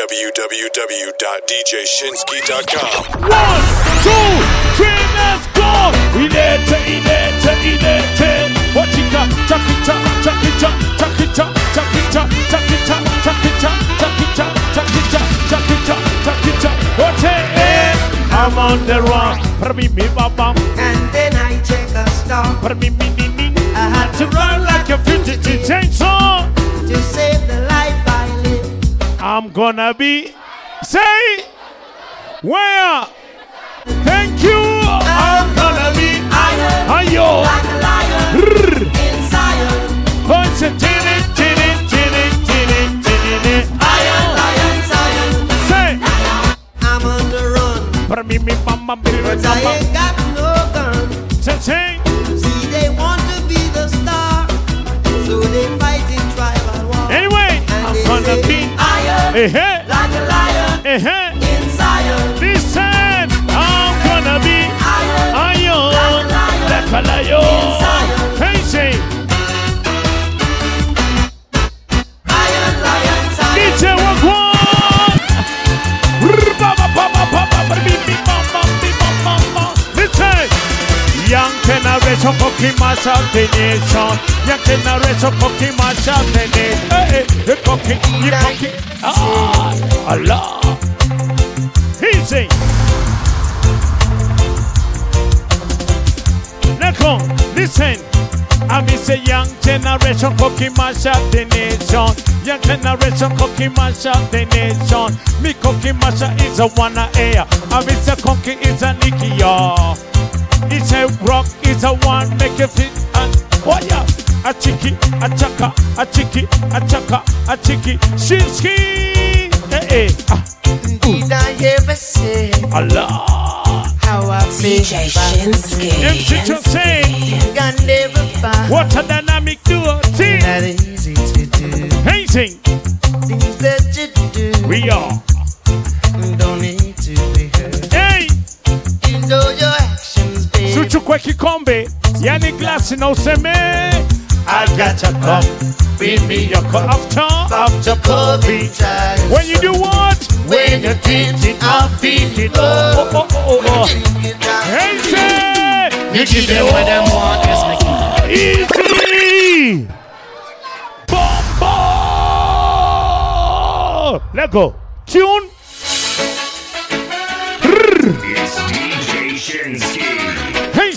www.djshinsky.com. One, two, three, let's go. Ilete, ilete, ilete. Wachika, chakita, chakita, chakita, chakita, chakita, chakita, chakita, chakita, chakita, chakita. Ote, eh. I'm on the run. Parmi mi baba, And then I take a stop parmi mi ni ni. I had To run I'm gonna be. Say, where? Thank you. I'm gonna be. Iron Ayo. like a lion in tin it. Iron. Say, I'm on the run, but I ain't got no gun. Say, Eh, eh, like a lion eh, eh. in Zion. Listen, I'm gonna be. Iron Ayo, like a lion. Hey, Young generation cooking mash up the nation. Young generation cooking mash up the nation. Hey, you cooking, you cooking. Ah, Allah. Easy. Now listen. I miss a young generation cooking mash up the nation. Young generation cooking mash up the nation. Me cooking mash is a one air. I miss a cooking is a y'all. It's a rock, it's a one, make you fit and yeah. A chicky, a chaka, a chicky, a chaka, a chicky, Shinsky. Eh eh, ah, Did I ever say Allah. how I feel DJ Shinsky. MC just say, I never find what a dynamic duo. See, that easy to do. hating, Things that you do we are. Babe. suchukwe kikombe, yani glasi na useme. I got your cup, bring me your cup after, after coffee. When you do what? When you drink it, I'll beat it. Oh, oh, oh, oh, oh. oh. Hey, say, you give them what them want, yes, Easy. Bombo. Let go. Tune. It's DJ Shinsky.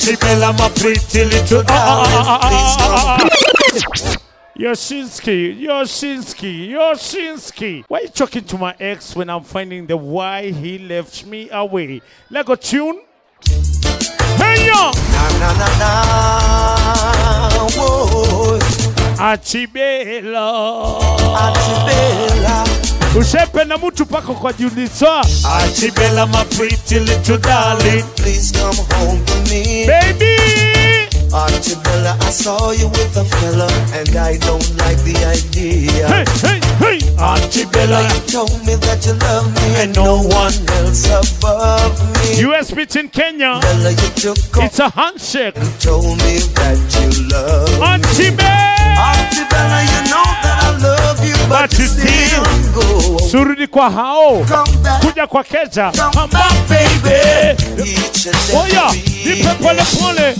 Auntie Bella, my pretty little ah, ah, ah, darling. Yoshinsky, Yoshinsky, Yoshinsky. Why are you talking to my ex when I'm finding the why he left me away? Let go tune. Hey yo! Na na na na. Whoa. Achibela. Antibella. Ushependa mtu pako kwa julisa. Achibela, my pretty little darling. Please come home to me. Baby! Archibella, I saw you with a fella, and I don't like the idea. Hey, hey, hey! Achibela. You told me that you love me, and no one else above me. US in Kenya. Bella, you took off It's a handshake. and told me that you love me. Antibela. Archibella, you know but you surudi kwa hao. Kuja kwa keja. Oya nipe pole pole.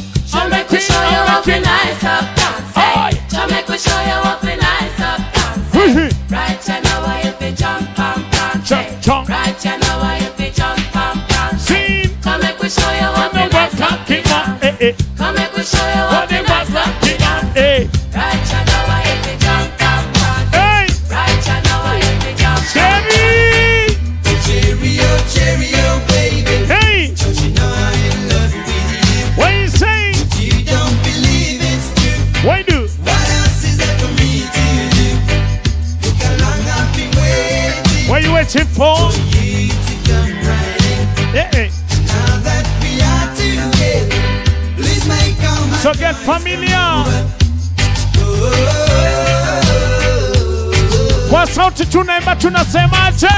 Kwa sauti tunaimba tunasemaje?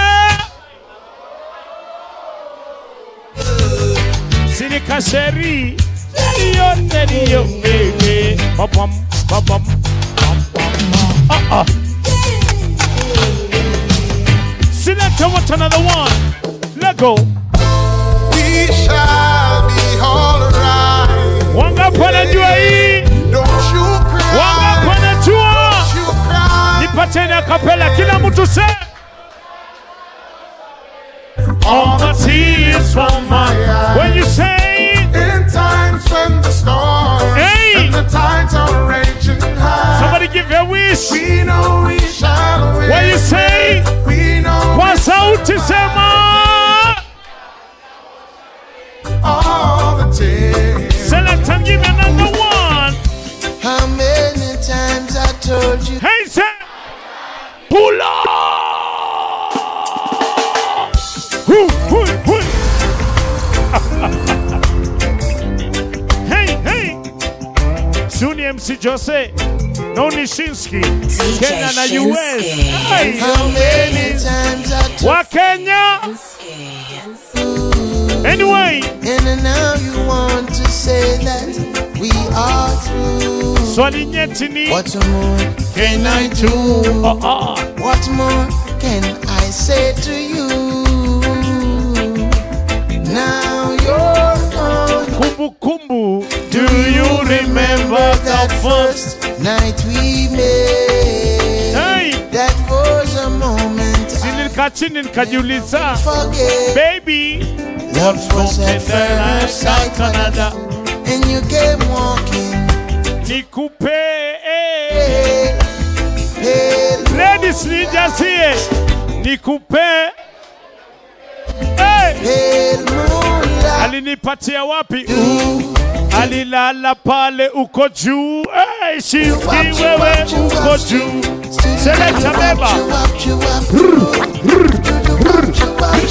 Sirika sheri Ndio ndio wewe Babam babam bam, bam, bam. Ah ah Selector what another one Let go We shall be alright. Wangapi wanajua hii Nipateni akapela kila mtu se All the tears from my eyes When you say In times when the storms Hey. and the tides are raging high, Somebody give a wish we know we shall win. When you say we know Kwa sauti MC Jose No Nishinsky Kenya na US Hey, How many times I wa Kenya. Anyway. And now you want to say that we are through Swali nyeti ni What more Can I do? Oh, oh. What more can I say to you? Now gone. Kumbu kumbu Do you remember that first night we met? Hey That was a moment Si I nilikaa chini forget. Baby Love was I first sight, Canada and you came walking. Nikupe. Hey, hey, Ladies nijazie Nikupe hey. hey. Alinipatia wapi? Alilala pale uko juu. Hey, Shiki wewe uko juu. Seleta beba,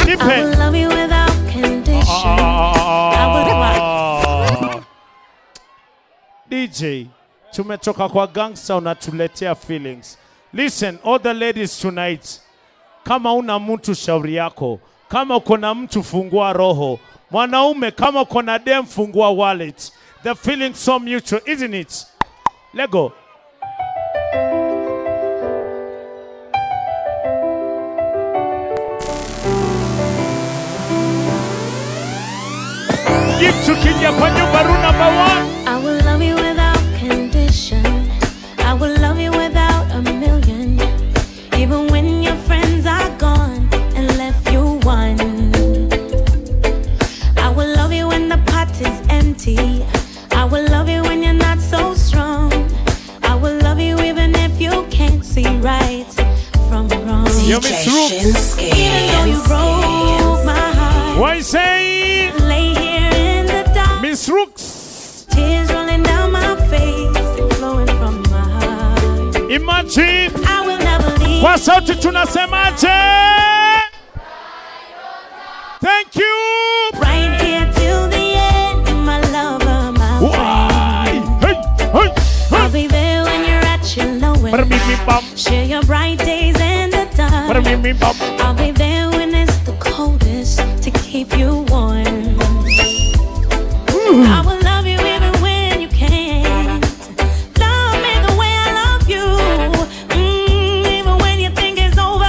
Nipe. Will love you without condition. I will DJ, tumetoka kwa gangster unatuletea feelings. Listen, all the ladies tonight, kama una mtu shauri yako, kama uko na mtu fungua roho, mwanaume kama uko na dem fungua wallet. The feeling so mutual, isn't it? Lego. Give to Kenya kwa nyumba rule number. Yo, Miss Rooks. Even though you broke my heart. What you say? Lay here in the dark. Miss Rooks. Tears rolling down my face and flowing from my heart. Imagine. I will never leave. Kwa sauti tunasemaje? Thank you. Right here till the end, my lover, my Why? friend. Hey, hey, I'll hey. be there when you're at your lowest. Bada bing, bing, bam. Share your bright days I'll be there when it's the coldest to keep you warm. I will love you even when you can't. Love me the way I love you. Mm, even when you think it's over.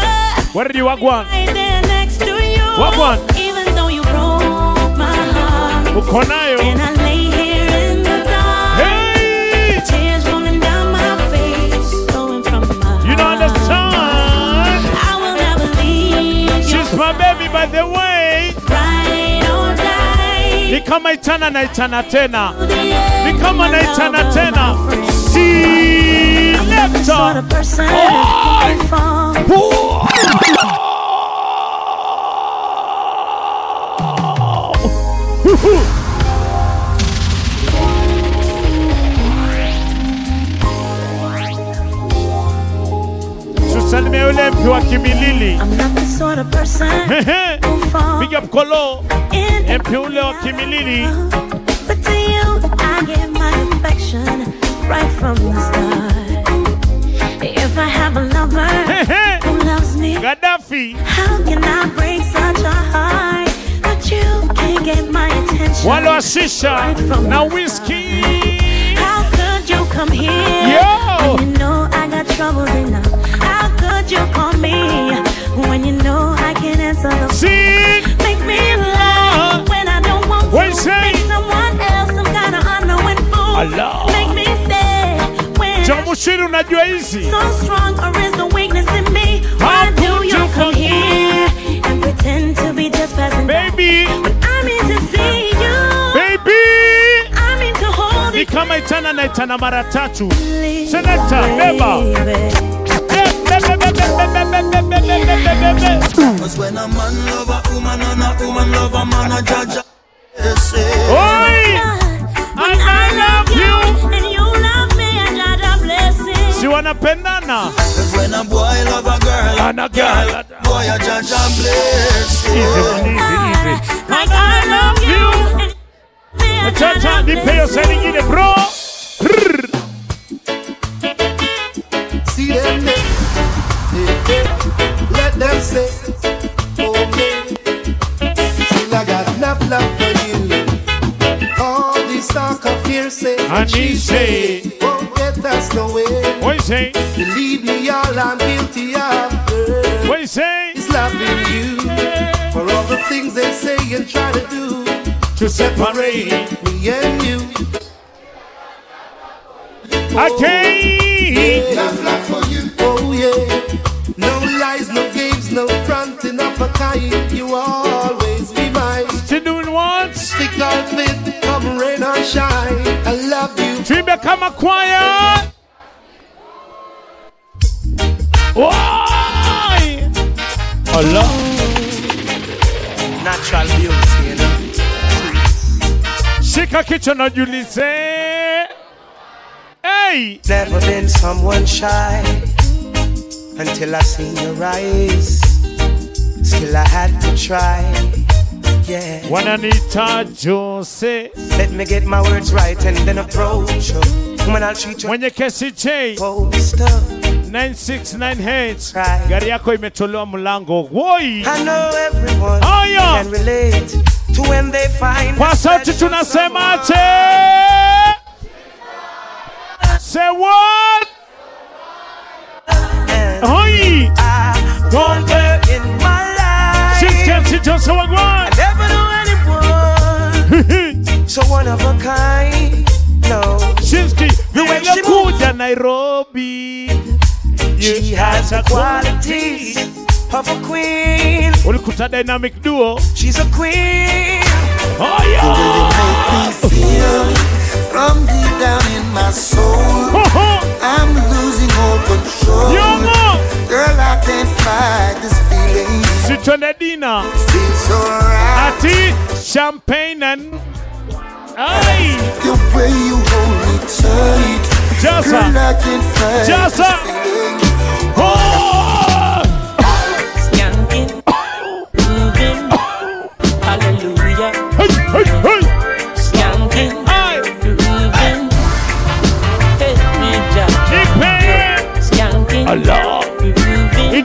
Where did you walk one? Right there next to you. What one? Even though you broke my heart. Uko by the way. ni kama itana na itana tena, ni kama na itana tena. Selector. Tusalimie yule mpi wa Kimilili. I'm not sort of person Hehe. who falls Big up Kolo, ule wa Kimilili. But to you, I give my affection right from the start. If I have a lover who loves me, Gaddafi. how can I break such a heart that you can't get my attention? Wale wa shisha na whisky. How could you come here? Yo! When you know I got troubles enough. How could you call me when you know can't answer the? Sing. Make me laugh when I don't want to. What say? Make someone else some kind of unknowing fool. Allah. Make me stay when unajua hizi. so strong or is the weakness in me? Why do you come here and pretend to be just passing by? Baby, I mean to see you. baby. I mean to hold Ni you. kama itana na mara tatu. Beba. Be- Cause when a man love a woman and a woman love a man, a judge a say. Oi! When I love you. and you love me, I got a blessing. Si wanapendana. Cause when a boy love a girl, And a girl. boy a judge a blessing. Easy, easy, easy. Ah, like I love you. and me, I got Chacha, a nipe hiyo blessing. side bro. See them eh? there. Eh? Let them say, oh me. Still I got enough love for you. All this talk of hearsay And he say, won't get us nowhere. what you say? Believe me, all I'm guilty of girl, What you say? is loving you. For all the things they say and try to do To separate me and you. again. Love, love for you. Oh yeah. No lies, no no fronting up a kind. You always be mine. Still doing what? Stick out with, come rain or shine. I love you. Tuimbe kama kwaya. Why? Allah. Natural beauty, you know. Shika kichwa na jiulize. Hey! Never been someone shy until I seen your eyes. Still I had to try. Yeah. Wananiita Jose Let me get my words right and then approach you. When I'll treat you When mwenye kesi J poster. 9698 Right. gari yako imetolewa mlango. Woi! I know everyone Haya! can relate to when they find Kwa sauti tunasemaje? someone. Say what? And Hoi! I want her in my life. She's Kelsey Jose Wagwan. Never knew anyone so one of a kind. No, Shinsky, way she nimekuja Nairobi. she has the qualities of a queen. Ulikuta dynamic duo. She's a queen. Oh yeah. Oh. feel from deep down in my soul. Ho, ho. I'm losing all control. Yo, mo. Girl, I can't fight this feeling. Sitone dina. Feels so right. Ati champagne and Ay. The way you hold me tight. Jasa. Girl, I can't fight Jasa. this feeling. Oh. Skanking, moving, hallelujah. Hey, hey, hey. Skanking,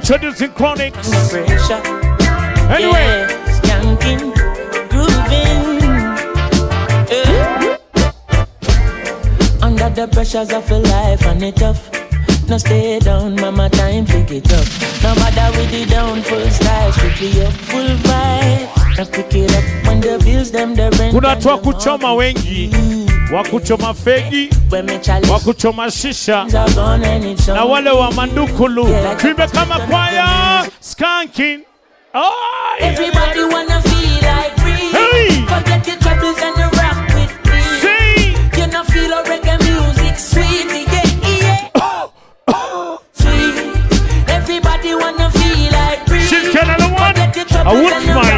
Introducing Chronics. pressure. Anyway. Yeah, skanking, grooving. Eh. Under the pressures of a life and it tough. No stay down, mama, time pick it up. No matter with the down, full style, strictly up, full vibe. Now pick it up when the bills, them, the rent. Kuna and watu wa the kuchoma wengi, wa wakuchoma fegi, wakuchoma shisha na wale wa mandukulu. Tuimbe kama skanking. Oh. Everybody wanna feel like free. Hey. Forget your troubles and you rock with me. See. You know feel a reggae music sweet. Yeah, yeah. Oh. Sweet. Everybody wanna feel like free. She's kind of the one. I wouldn't mind.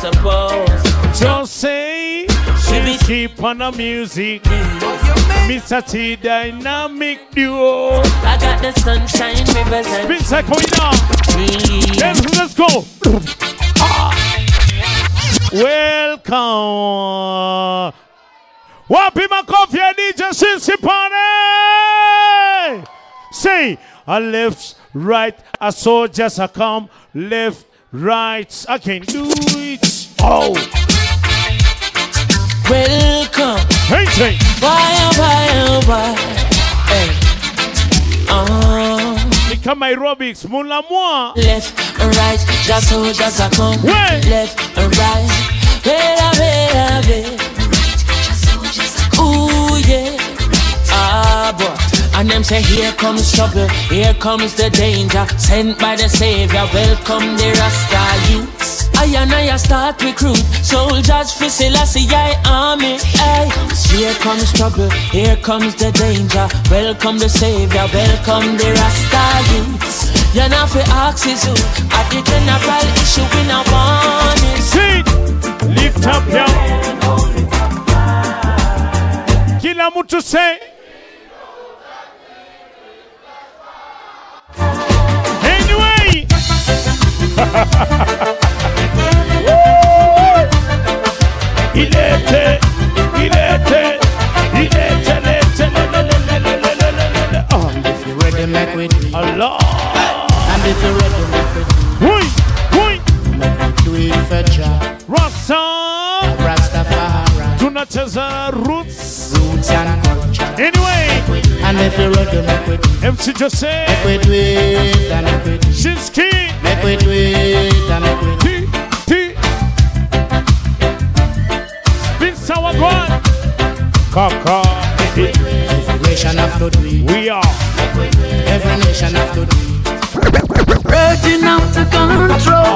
suppose. Just say, she's keep on the music. Mr. T Dynamic Duo. I got the sunshine rivers and spin cycle. Yes, let's go. ah. Welcome. Wapi makofi I DJ Sisi Pane. Say, I left, right, I saw just I come, left, right. I can do it. Oh, Welcome. hey, say. Why, why, why? Hey. Uh, Become aerobics, mula moi. left and right, just so just a come. Ouais. Left and right. Wait, wait, wait. Ooh, yeah. Ah, boy. And them say, here comes trouble, here comes the danger. Sent by the Savior, welcome the Rasta youths. I and I start recruit soldiers for Selassie I army. Ay. Here comes trouble, here comes the danger. Welcome the Savior, welcome the Rasta youths. You're not for axes, at the general issue in a warning. Sit. Lift up your. Kila mtu say. Ilete, ilete, ilete, lete, lete, Oh, if you ready, make with me. Allah. And if you ready, make with do it for job. Rock song tunacheza roots anyway MC Jose she's key T T Spin sour one Kaka nation have to do We are Every nation have to do Raging out to control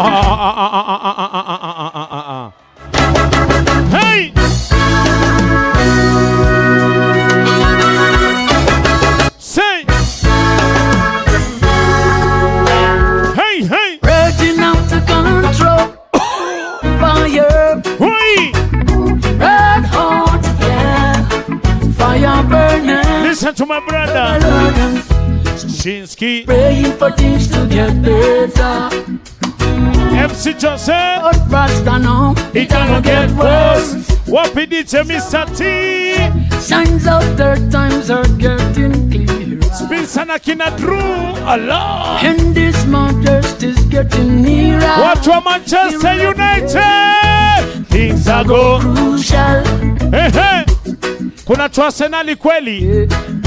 Listen to my brother. Shinsky. Praying for things to get better. MC Joseph. But Rasta now, It gonna get worse. What did to Mr. T? signs of third times are getting clear. Spin sana kina Drew. Allah. And this modest is getting nearer. What to Manchester United? Things are go. Crucial, Hey, hey. Kuna tu Arsenali kweli? Things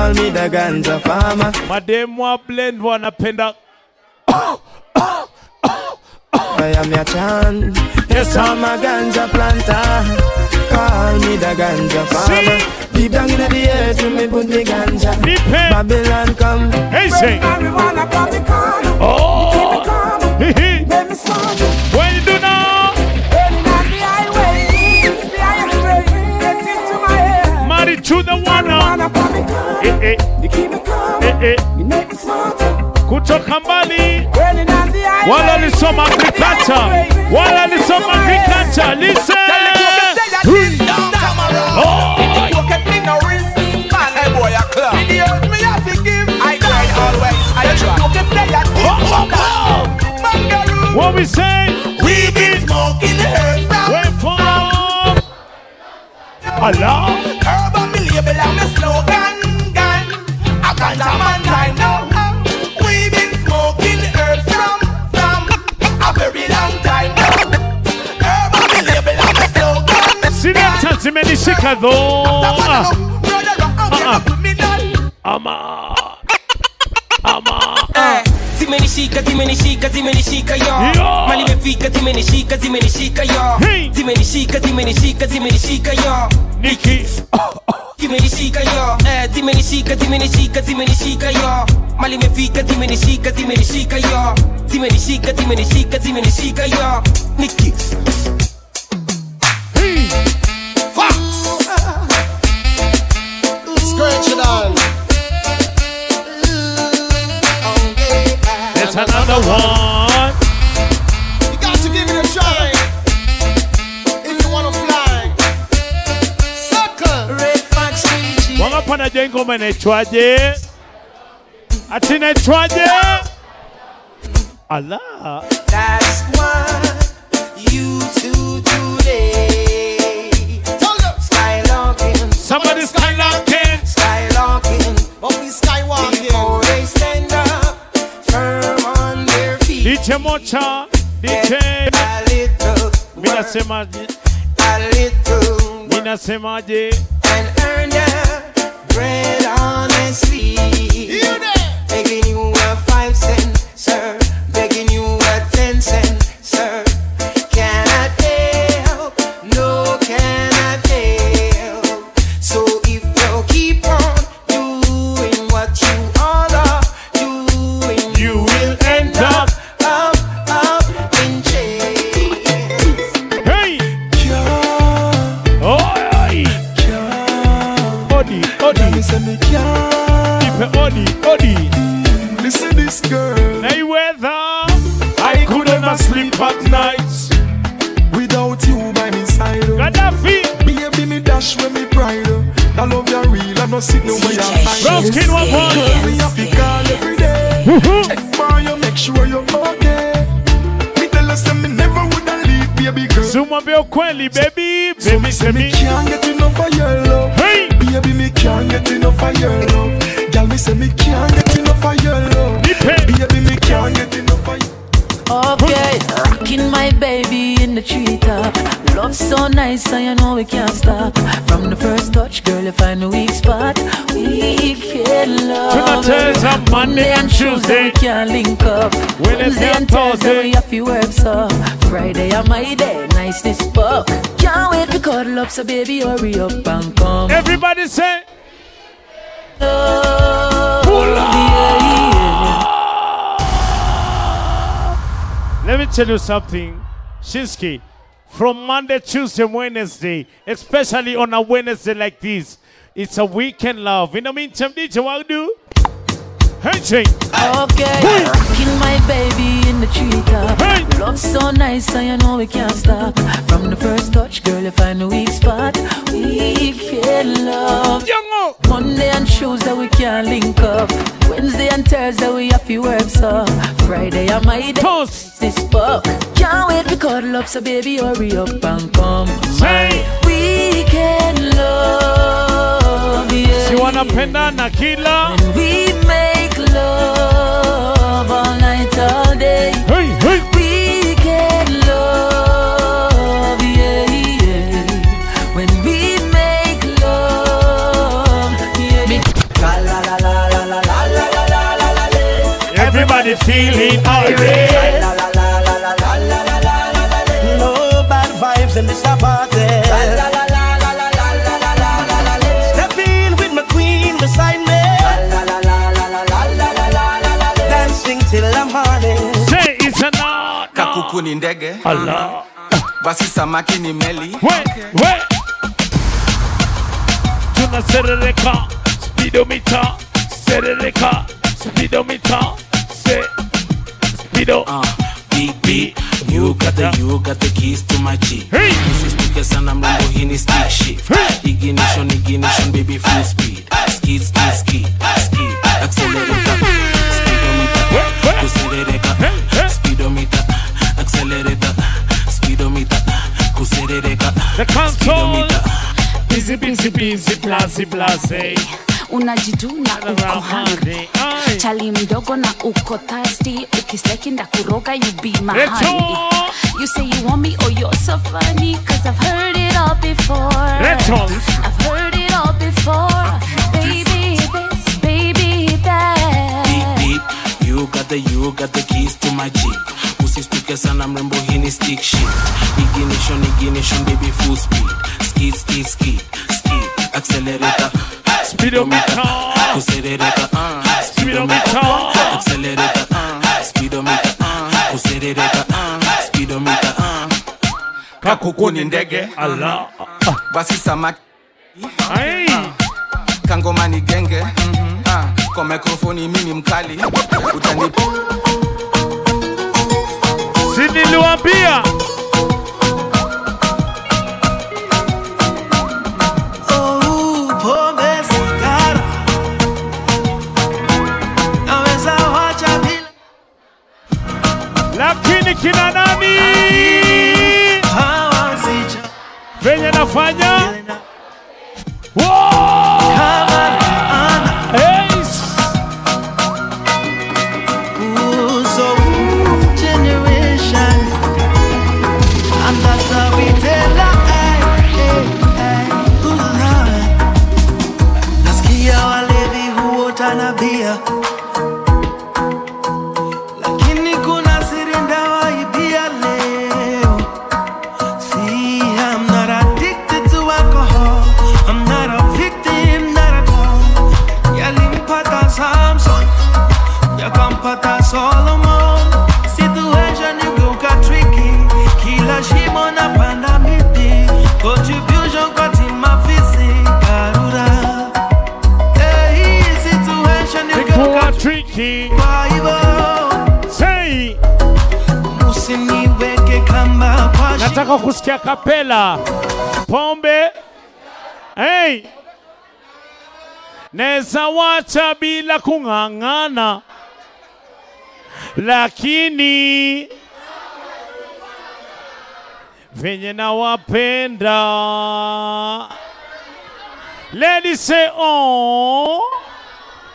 Call me the ganja farmer. Mademu wa blend wanapenda I am your chan. Yes, I'm a ganja planter. Call me the ganja farmer. Deep down in the earth, you me put the ganja. Deep head. Babylon come. Hey, say. Oh. Hey, hey. What you do now? to the wanna. Eh, eh. You keep it calm. Eh, eh. You make me smarter. Kuto Kambali. Wala ni soma kikata. Wala ni soma kikata. Listen. Oh. What we say? We been smoking herbs from. Hello label and my slogan, gun. I can't man time now. We've been smoking herbs from, from a very long time si Herb on the label and my slogan. See them touching ah, ah. ah, me, the Chicago. Uh-uh. I'm a. I'm a. zimenishika zimenishika yo zimenishika yo. Eh, zimenishika zimenishika zimenishika yo. Mali imefika zimenishika zimenishika yo. Zimenishika zimenishika zimenishika yo. Nikki Scratch it on. It's another one. Fiji. Wangapana jengo inaitwaje? Ati inaitwaje? Allah. That's what you do today. Skylocking, Somebody skylocking. skylocking. But we skywalking. Before they stand up, firm on their feet. DJ Mocha. DJ. A little, Mina work, semaje? a little, work, Mina semaje? and earn their bread honestly. Begging you a five cent, sir. Begging you So Baby me say say me me. can't get enough of your love. Hey. Baby, me can't get enough of your love. Girl, me say me can't get enough of your love. Nipe. Baby, me can't get enough of your Okay, rocking my baby in the treetop. Love so nice, and you know we can't stop. From the first touch, girl, you find the weak spot. We can love. Tonight on Monday and Tuesday. we can't link up. Wednesday Wednesday and and Thursday, cuddle up, so baby, hurry up and come. Everybody say. Love, yeah, yeah. Let me tell you something, Shinsky. From Monday, Tuesday, Wednesday, especially on a Wednesday like this, it's a weekend love. In the meantime, DJ, what do? Hey. Okay, rocking my baby in the treetop. Hey. Love so nice, you know we can't stop. From the first touch, girl, you find the weak spot. We can love. Monday and Tuesday we can't link up. Wednesday and Thursday we have to work so. Friday I day. Toast. This buck. Can't wait to cuddle up, so baby hurry up and come. Say. We can love. Yeah. Si wanapenda na kila. And we make love all night, all day. Hey, hey. We can love, yeah, yeah. When we make love, yeah. Everybody feeling irate. No bad vibes in this party. Dancing till the morning. Say it's a no. kakuku ni ndege Allah. basi samaki ni meli Wait, wait. Tunaserereka. Speedometer. Serereka. Speedometer. Say. Speedo. Uh, beat beat you got the you got the keys to my jeep Hey. usistuke sana mrembo hii ni stick shift Hey. ignition ignition baby full speed skid skid skid skid accelerator speedometer Hey, hey. Kuserereka Hey, hey. speedometer. Accelerator speedometer. Kuserereka speedometer. Busy, busy, busy, blase, blase. unajiduna uko Around hungry chali mdogo na uko thirsty. Ukisteki ndakuroga you be my honey. you say you want me oh you're so funny cause I've heard it all before. I've heard it all before. Baby you got the you got the keys to my jeep. Usistuke sana mrembo hii ni stick shit. Ignition ignition baby full speed. Skid skid skid skid accelerator. Speedometer. kuserereka uh, speedometer. Accelerator uh, speedometer uh, kuserereka uh, speedometer uh. kakuku ni ndege. Allah. basi samaki kangoma ni genge. Ah, kwa mikrofoni mimi mkali. Utanipa si niliwambia lakini kina nani? Venye nafanya. Wow! Kung'ang'ana. Lakini venye nawapenda. Ladies say oh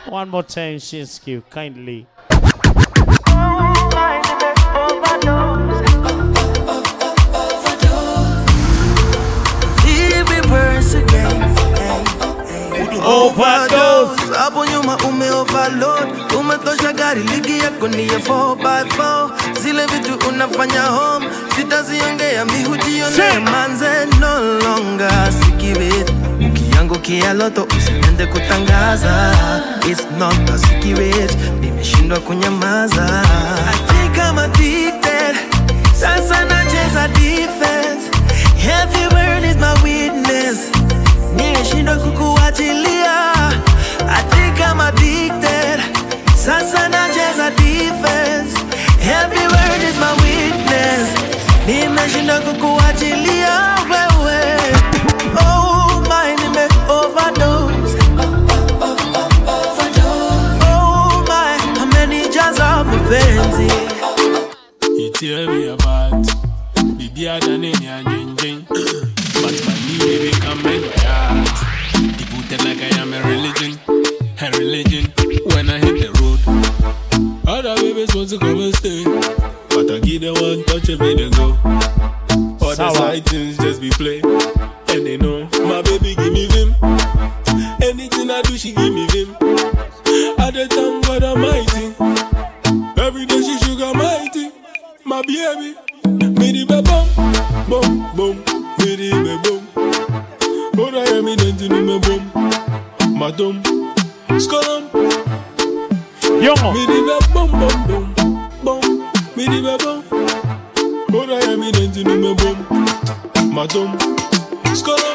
one more time Shinsky kindly Overdose. Hapo nyuma ume overload, umetosha gari ligi yako ni ya 4x4 zile vitu unafanya home sitaziongea mihujionee manze no longer. Sikibit ukiangukia loto usiende kutangaza. It's not a secret nimeshindwa kunyamaza. I think I'm addicted sasa nacheza defense. Every word is my witness nimeshindwa kukuachilia. I think I'm addicted sasa nacheza defense. Every word is my witness. Nimeshindwa kukuachilia wewe. Oh my nime overdose Oh my amenijaza mapenzi You tear me apart. Baby, I done in your jing But my come in my heart. Like I am a religion. A religion when I hit the road. Other babies want to come and stay. But I give them one touch and them go. All the side things just be play. And they know my baby give me vim. Anything I do, she give me vim. I the thank God Almighty. Every day she sugar mighty. My baby. Me the bum, bum, bum. Me the be bum. But I am in the me bum. Madam. Skolum. Yo. Me be bum, bum, bum. Bum. Me the be bum. But I am in the me bum. Madam.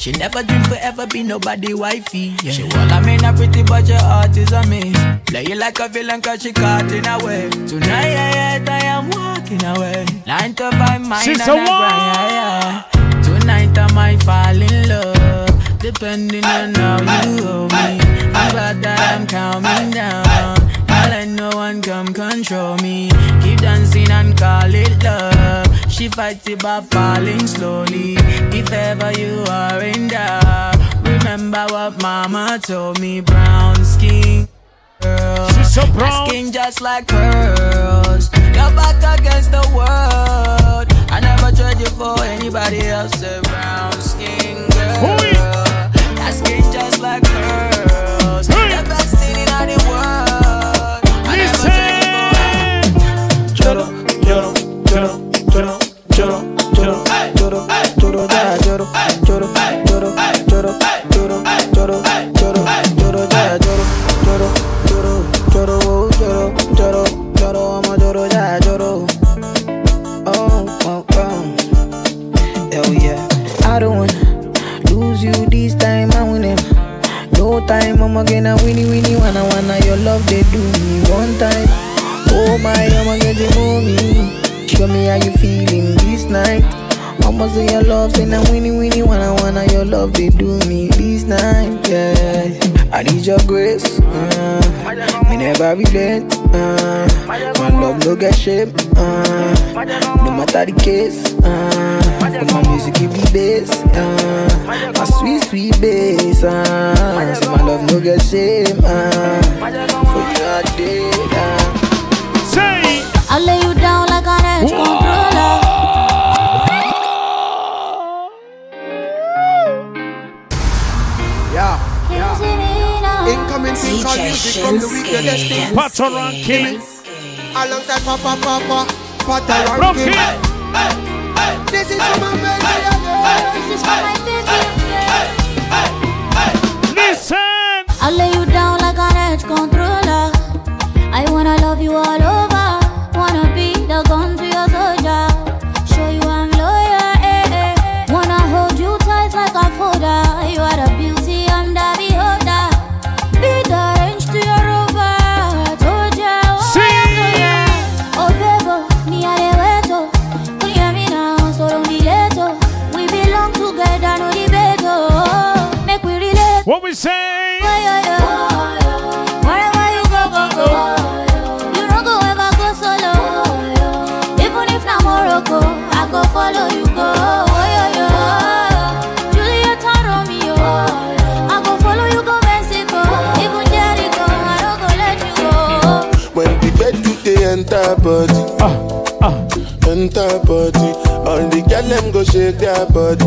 She never dream forever be nobody wifey. Yeah. She well, I mean, a pretty, but your heart is a miss. Play you like a villain, cause she caught in a way. Tonight, yeah, yeah, I am walking away. Nine to five, mine She's and a a grind, yeah, yeah. Tonight, I might fall in love. Depending on how you hold me. I'm glad that I'm calming down. Can't let no one come control me. Keep dancing and call it love. She fights it by falling slowly. If ever you are in doubt, remember what mama told me. Brown skin girl. She's so brown. skin just like pearls. Your back against the world. I never trade you for anybody else. A brown skin enter the case. Uh, my music bass. Uh, my sweet, sweet bass. Uh, so my love no get shame. Uh, for your day. Uh. Say, I lay you down like an edge controller. Incoming sync music from the week you're papa, papa. Listen. I'll lay you down enter body. All the girl them go shake their body,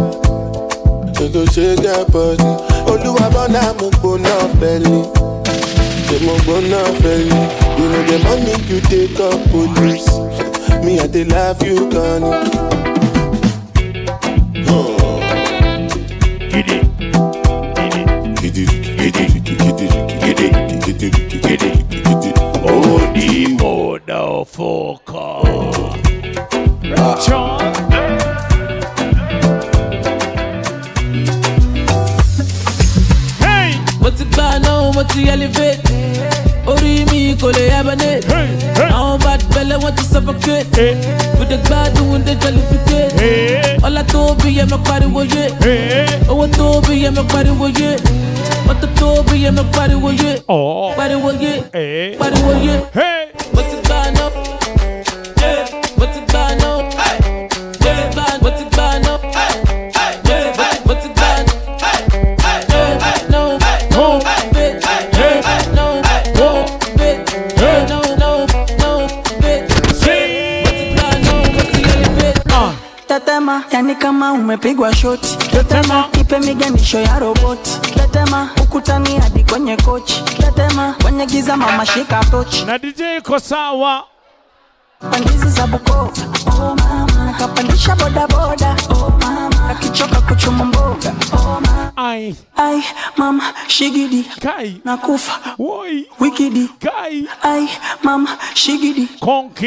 they go shake their body. Oluwa bona mo gbona fẹli, ṣe mo gbona fẹli. You know the money you take up police, me I dey laugh you gone. Ti elevate. Orí mi kò lè hibernate àwọn bad belle wọ́n ti suffocate. Dey gbádùn dey jollificate ọlá tó bí yẹ mọ pariwo yé. Owó tó bí yẹ mọ pariwo yé. Mọ́tò tó bí yẹ mọ pariwo yé. Pariwo yé. Pariwo yé umepigwa shoti. Tetema, ipe miganisho ya roboti. Tetema, ukutani hadi kwenye kochi. Tetema, kwenye giza mama shika tochi. Na DJ iko sawa. Pandizi za Bukoba. Oh mama. Kapandisha bodaboda oh akichoka kuchuma mboga. Oh ai. Ai mama shigidi. Kai. Nakufa. Woi. Wikidi. Kai. Ai mama shigidi. Konki.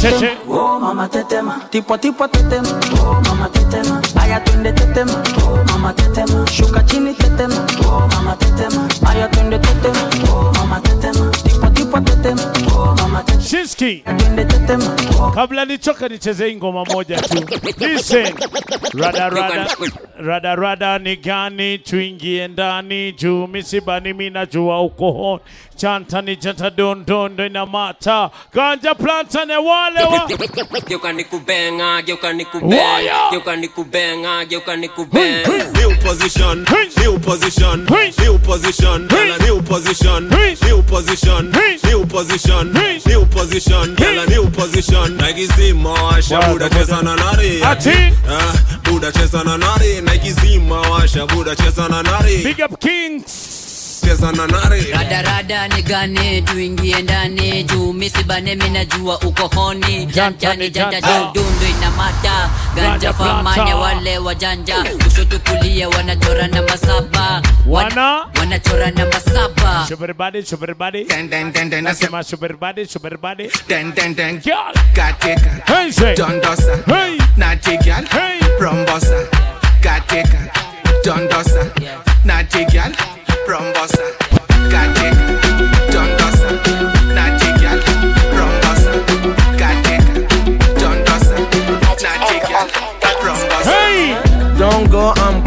Tete oh mama tetema. Tipo tipo tetema. Oh mama tetema. Aya twende tetema. Oh mama tetema. Shuka chini tetema. Oh mama tetema. Aya twende tetema. Oh mama tetema. Tipo tipo tetema. Oh mama oh kabla nichoka nicheze ngoma moja tu. Listen. Rada rada. Rada rada ni gani? Tuingie ndani juu. Misibani mimi najua uko hon chanta ni chanta don don ndo ina mata ganja planta ne wale wa geuka nikubenga geuka nikubenga geuka nikubenga geuka nikubenga. New position, new position, new position, new position, new position, new position, new position, girl a new position. Nike zima washa buda cheza na nari. Ati? uh, buda cheza na nari. Nike zima washa buda cheza na nari. Big up Kings. Cheza na nare. Radarada nigane tuingie ndani. Juu misibane minajua uko honi. Janjani janja janta. dudundo Ganja famanya wale wajanja kushoto kulia wanachora namba saba. Wana? wanachora namba saba. Everybody, everybody. Den den den den Nasema everybody, everybody. Den den den Girl. Katika Hey, say. Dondosa Hey. Natty girl. Hey. Rombosa Katika Dondosa girl Rombosa Katika Dondosa Hey. Don't go, I'm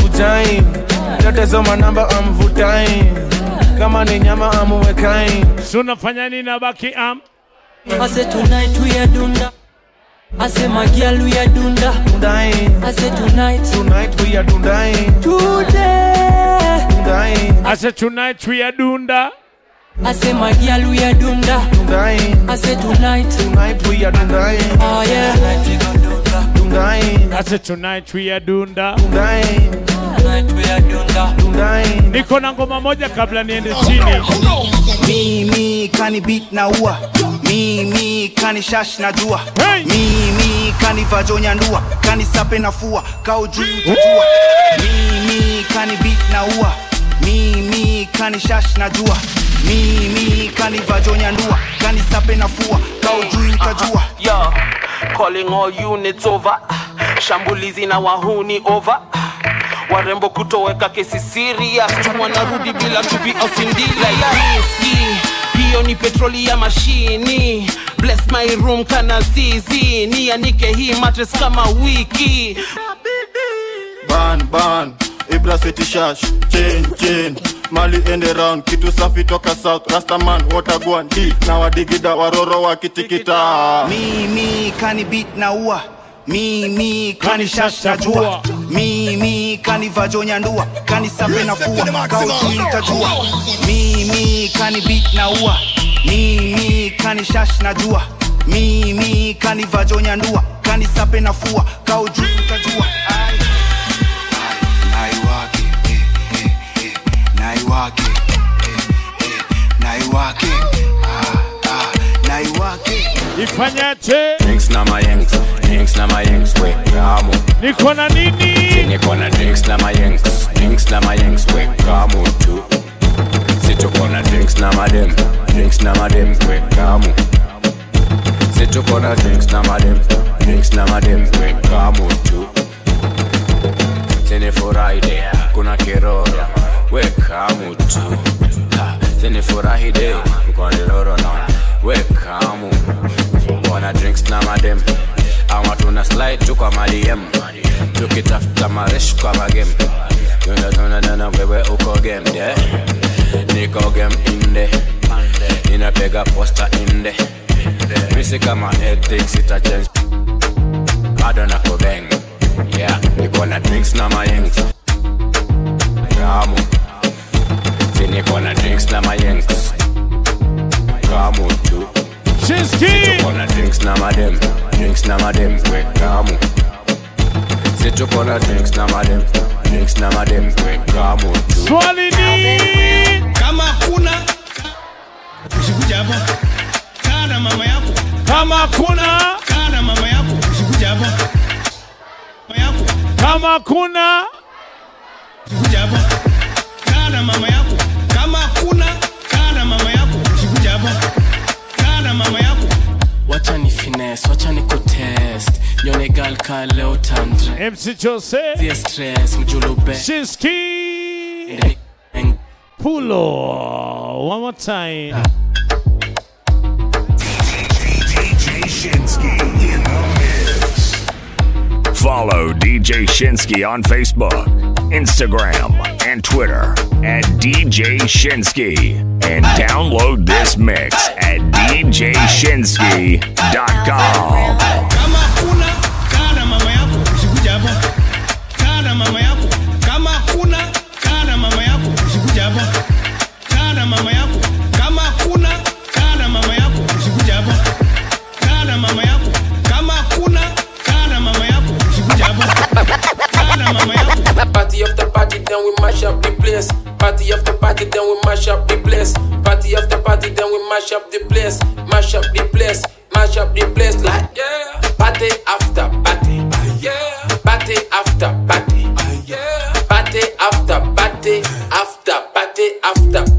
namba, I'm vutain. Kama ni nyama, I'm wekain. Sunafanya nini nabaki am? I say tonight we are dunda. I say my girl we are dunda. Dundain. I say tonight. Tonight we are dundain. Today. Dundain. I said tonight we are dunda. I say my girl we are dunda. Dying. I say tonight. Tonight we are dundain. Oh yeah. Dundain. I said tonight we are dunda. Tonight we are dunda. Dying. Niko na ngoma moja kabla niende chini. mimi kani beat na ua mimi kani shash na jua Hey! mimi kani vajonya ndua kani sape na fua kao juu utajua mimi kani beat na ua mimi kanishash najua na jua mimi kanivajonyandua kanisape nafua kaojui kao juu utajua Yo, calling all units over. Shambulizi na wahuni over. Warembo kutoweka kesi serious. Tu wanarudi bila to be ofindila riski. Hiyo ni petroli ya mashini. Bless my room kana zizi. Nianike hii mattress kama wiki. ban ban ibra city shash chain chain. Mali ende around, kitu safi toka south. Rastaman watagwan d na wadigida waroro wakitikita mimi kani beat na ua. Mimi kani shash na jua. mimi kani vajonya ndua kani sape na fua. kao juu mimi kani beat na ua. Mimi kani shash na jua. Mimi kani vajonya ndua kani sape na fua. Kao juu utajua naiwake eh, eh, naiwake ah, ah, naiwake Ifanyaje? Drinks na mayengs, drinks na mayengs, we kamu. Niko na nini? Niko na drinks na mayengs, drinks na mayengs, we kamu tu. Situko na drinks na madem, drinks na madem, we kamu. Situko na drinks na madem, drinks na madem, we kamu tu. Sini furahi kuna kiroro, we kamu tu. Ha, de, kwa loro na, we kamu. Wana drinks na madem, ama tuna slide tu kwa madiem, tukitafuta maresh kwa magem. Tuna tuna tuna wewe uko game yeah. Niko game inde, ninapega posta inde. Misi kama ethics ita bado na kobeng Yeah, niko na drinks na mayengs. Kamu, niko na drinks na mayenks kamutu situko na drinks na madem. Drinks na madem kwe kamu situko na drinks na madem. Drinks na madem kwe kamutu swali ni kama kuna usikuja hapa kaa mama yako. Kama kuna kaa mama yako. Usikuja hapa mama yako. Kama kuna usikuja hapa kaa mama yako. Ni finesse wacha ni kutest nyone gal ka leo tandre MC Jose. Zia stress mjulube Shiski. Pulo. One more time. Ah. DJ Shinsky in the mix. Follow DJ Shinsky on Facebook, Instagram, and Twitter at DJ Shinsky. And download this mix at DJShinsky.com. then we mash up the place. Party after party, then we mash up the place. Party after party, then we mash up the place. Mash up the place, mash up the place like yeah. Party after party, yeah. Party after party, yeah. Party after party, after party after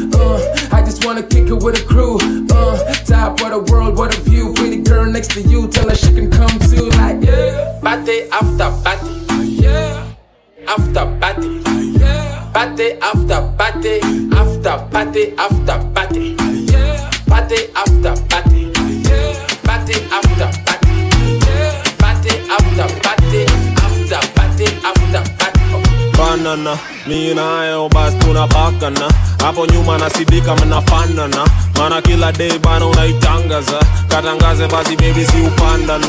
Uh, I just wanna kick it with a crew. Uh, top of the world, what a view. Pretty girl next to you, tell her she can come too. Like, yeah. Party after party, ah, yeah. After party, ah, yeah. Party after party, after party after party, yeah. Party after party, yeah. Party after party, yeah. Party after party, banana mi nayo basi tunapakana. Hapo nyuma nasidika mnafanana. Mana kila day bana unaitangaza. Katangaze basi bebi si panda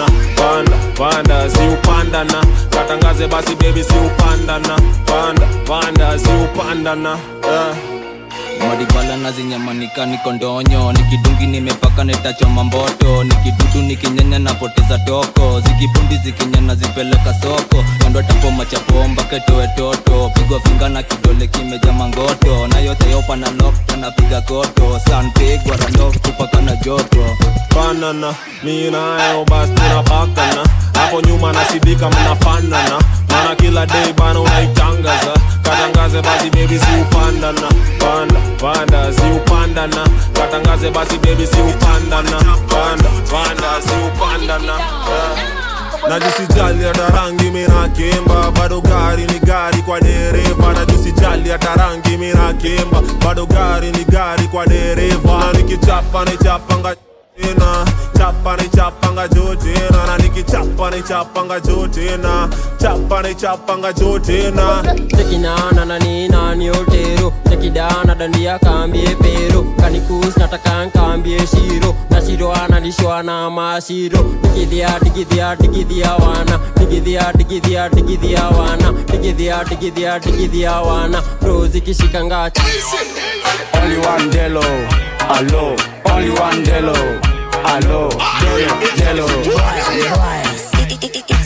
panda si katangaze basi bebi si panda panda si upandana. Yeah. maribala na zinyamanika niko ndonyo. Nikidungi nimepaka netachoma mboto. Nikidudu nikinyanya napoteza toko. Zikibundi zikinyana zipeleka soko kando tapoma chapomba ketoe toto. Pigwa finga na kidole kimeja mangoto. Na yote yopa na lokta napiga koto. Sanpigwa randok kupaka na joto. Banana mi nayo basi tunapakana hapo nyuma nasidika mnafanana mana kila day bana unaitangaza. Katangaze basi bebi si upandana panda panda si upandana katangaze basi bebi si upandana panda panda si upandana yeah. Najisijali hata rangi minakemba bado gari ni gari kwa dereva. Najisijali hata rangi minakemba bado gari ni gari kwa dereva. Nikichapa nichapanga tena chapa ni chapanga juu tena na nikichapa ni chapanga juu tena chapa ni chapanga juu tena tekinana na nina ni otero tekidana dandia kambie pero kanikus nataka nkambie shiro. Na shiro analishwa na mashiro. Digidhia digidhia digidhia wana. Digidhia digidhia digidhia wana. Digidhia digidhia digidhia wana. Rozi kishikanga Only one Delo, alo, Only one Delo, allo. Delo,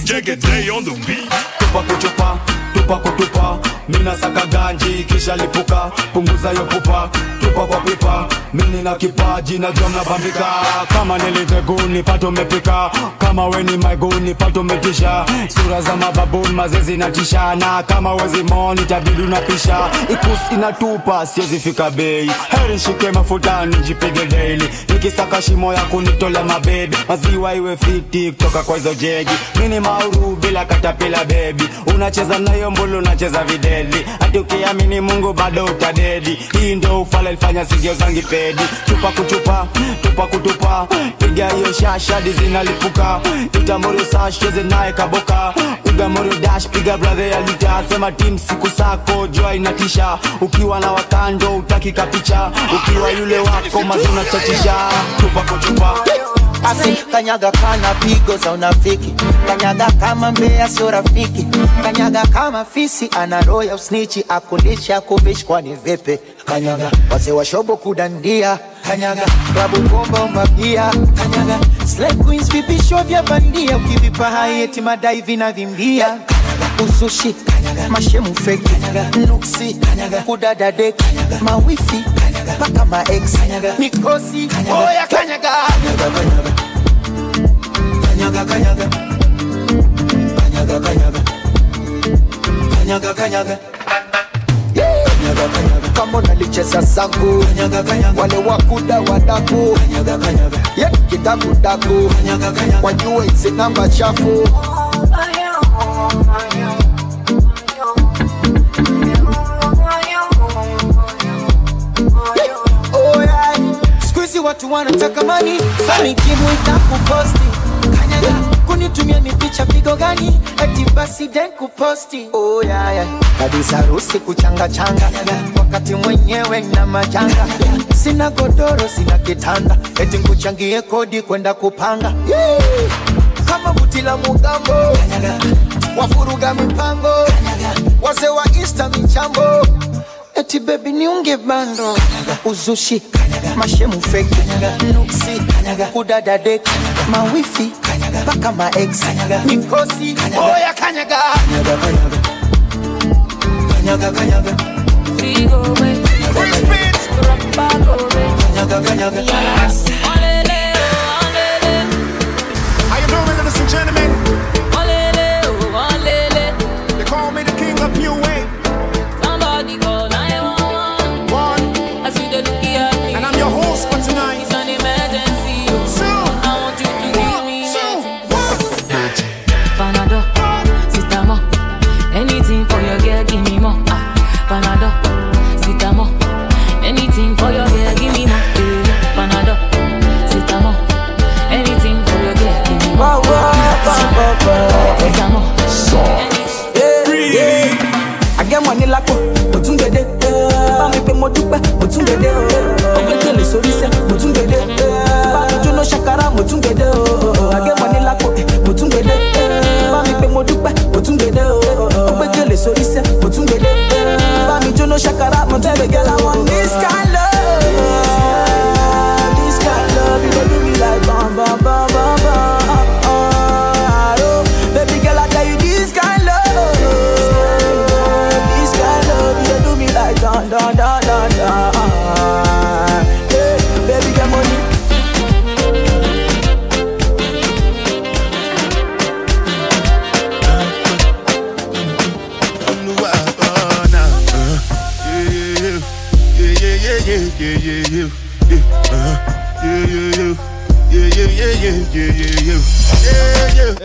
Jegede on the beat. tupa kuchupa tupa kutupa mina saka ganji kisha lipuka punguza yo pupa. Tupa kwa pipa mini na kipaji na na bambika. Kama niliteguni pato mepika. Kama weni maiguni pato metisha. Sura za mababuni mazezi na kama wezi moni tabidu na ikus inatupa siwezi bei. Heri shike mafutani jipige daily. Nikisaka shimo ya kunitola mabebi, maziwa iwe fiti kutoka kwa hizo jegi. Mini mauru bila katapila bebi unacheza nayo mbulu nacheza videli hati ukiamini mungu bado utadedi. Hii ndo ufala ilifanya sikio zangi pedi chupa kuchupa tupa kutupa. Piga hiyo shashadi zinalipuka. Itamuru sash cheze naye kaboka. Piga dash piga bradhe ya sema tim siku sako jua inatisha. Ukiwa na wakando utaki kapicha. Ukiwa yule wako mazuna chatisha. Tupa kuchupa Asi kanyaga kana pigo za unafiki, kanyaga kama mbea sio rafiki, kanyaga kama fisi ana roho ya usnichi, akundisha kuvishi kwani vipi? Kanyaga wazee wa shobo kudandia, kanyaga klabu bomba umabia, kanyaga slay vipisho vya bandia, ukivipa hai eti madai vinavimbia, uzushi, kanyaga mashemu fake, kanyaga nuksi, kanyaga kudada dek, mawifi, kanyaga paka ma ex, kanyaga mikosi, oya kanyaga, kanyaga, kanyaga. Kanyaga, kanyaga. Kanyaga, kanyaga. Kanyaga, kanyaga. Yeah. Kanyaga, kanyaga. kama unalicheza zangu Kanyaga, kanyaga. wale wakuda wadaku Kanyaga, kanyaga. Yeah, kidakudaku Kanyaga, kanyaga. wajue hizi namba chafu Oh, oh yeah. Watu wanataka mani sani kimu itakuposti kanyaga kunitumia ni picha pigo gani? Eti basi den kuposti. Oh, yeah, yeah. kabisa rusi kuchanga changa. Wakati mwenyewe na majanga. Sina godoro sina kitanda. Eti nkuchangie kodi kwenda kupanga. Yeah. kama buti la mugambo wafuruga mipango. Wazee wa insta michambo eti bebi niunge bando. Uzushi. Mashemu feki nuksi. Kudada mawifi. Mpaka maex mikosi. Oya kanyaga. Kanyaga kanyaga. Kanyaga kanyaga. How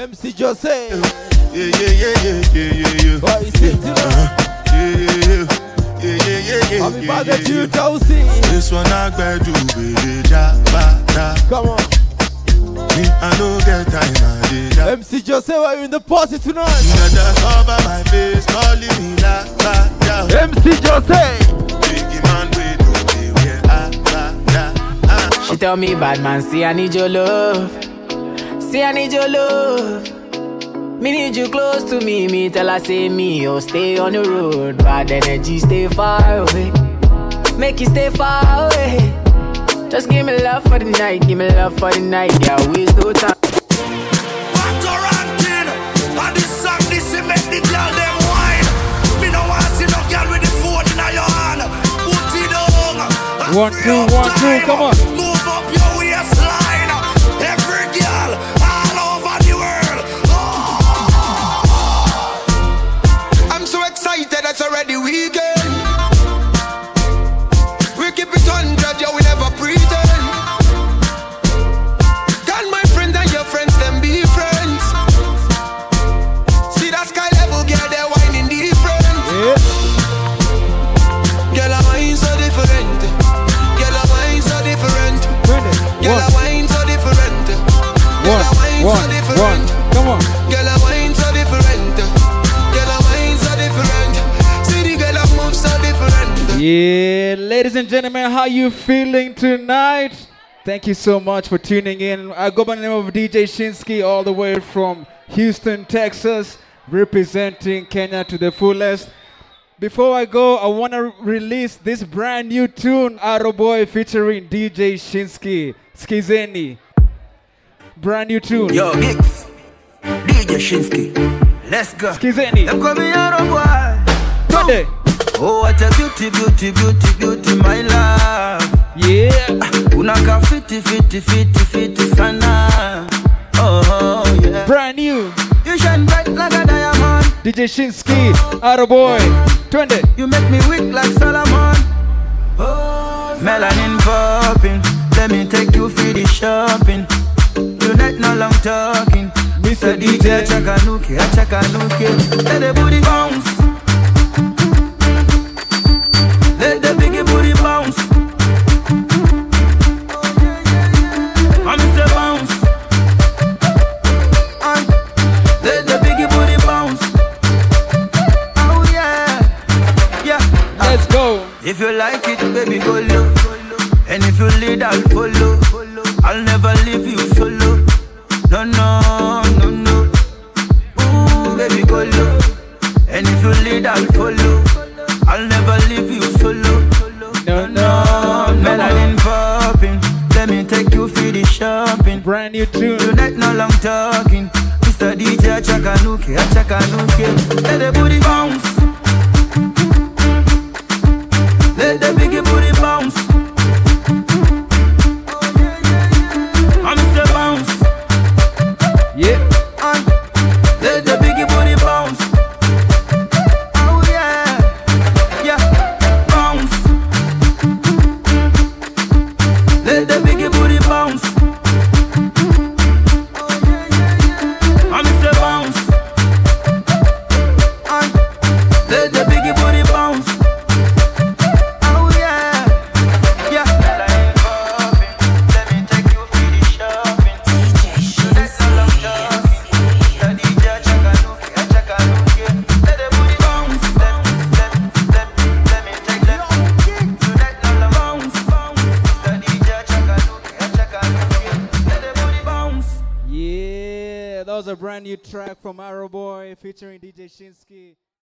MC Jose. yeah yeah yeah yeah yeah birthday to you, Josie. This one I better do with it, Come on. Me, I no get time, I did that. MC Jose, why you in the party tonight? Just cover my face, calling me la la la. MC Jose. Biggie man, we do the way ah la la ah. She tell me, bad man, see I need your love. See I need your love. Me need you close to me. Me tell her say me, oh stay on the road. Bad energy, stay far away. Make you stay far away. Just give me love for the night, give me love for the night. Yeah, waste no time. And this song, this it make the girl them wine. Me no want see no girl with the phone in your hand. Put it down. One, two, one, two, come on. Gentlemen, how you feeling tonight? Thank you so much for tuning in. I go by the name of DJ Shinsky, all the way from Houston, Texas, representing Kenya to the fullest. Before I go, I want to release this brand new tune, Arrow Boy featuring DJ Shinsky, Skizeni. Brand new tune. Yo, Gix, DJ Shinsky, let's go. Skizeni. Them call me Arrow Boy. Monday. Oh, what a beauty, beauty, beauty, beauty, my love. Yeah. Unaka fiti, fiti, fiti, fiti sana. Oh, yeah. Brand new. You shine bright like a diamond. DJ Shinsky, Arrow Boy. Twende. You make me weak like Solomon. Oh, Melanin popping. Let me take you for the shopping. Tonight, no long talking. Mr. DJ, chakanuke, chakanuke. Let the booty bounce. Let the biggie featuring DJ Shinsky.